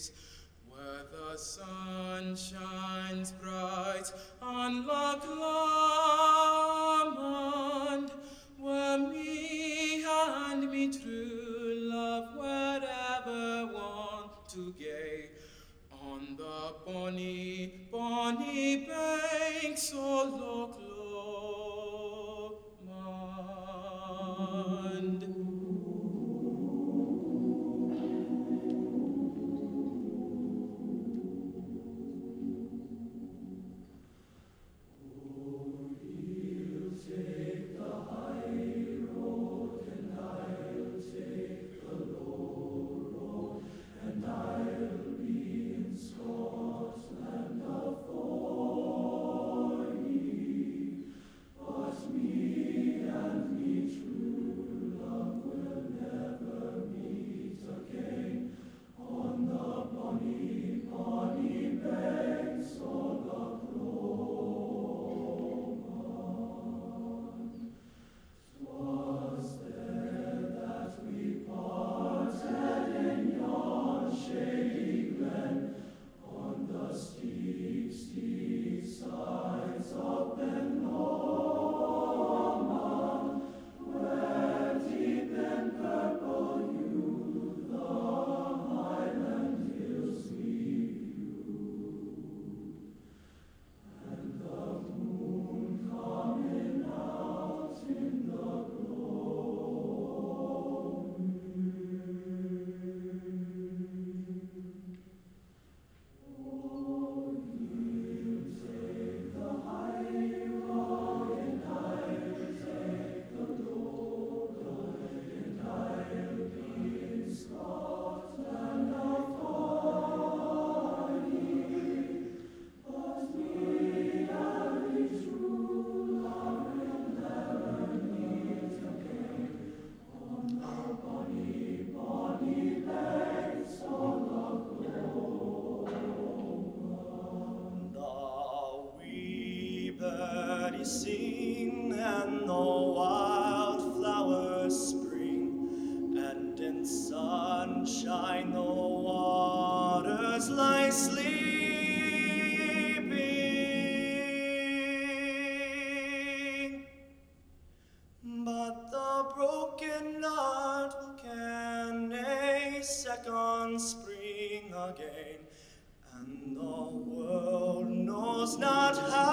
days, where the sun shines bright on Loch Lomond, where me and me true love would ever want to gay on the bonny, bonny banks oh, of Loch and the wildflowers spring. And in sunshine the waters lie sleeping. But the broken heart can a second spring again? And the world knows not how